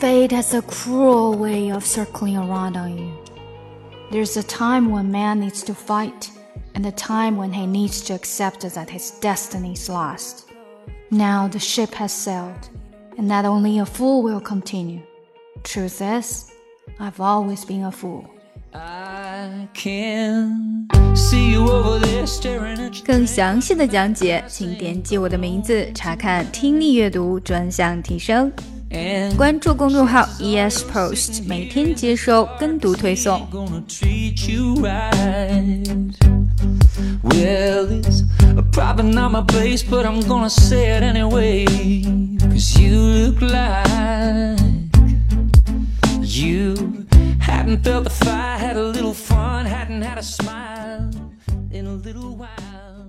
Fate has a cruel way of circling around on you. There's a time when man needs to fight, and a time when he needs to accept that his destiny is lost. Now the ship has sailed, and not only a fool will continue. Truth is, I've always been a fool. I can see you over there staring at you. 更详细的讲解，请点击我的名字查看听力阅读专项提升。 And 关注公众号 ES Post，每天接收跟读推送。 gonna treat you right. Well, it's probably not my place, but I'm gonna say it anyway. Cause you look like you hadn't felt the fire, had a little fun, hadn't had a smile in a little while.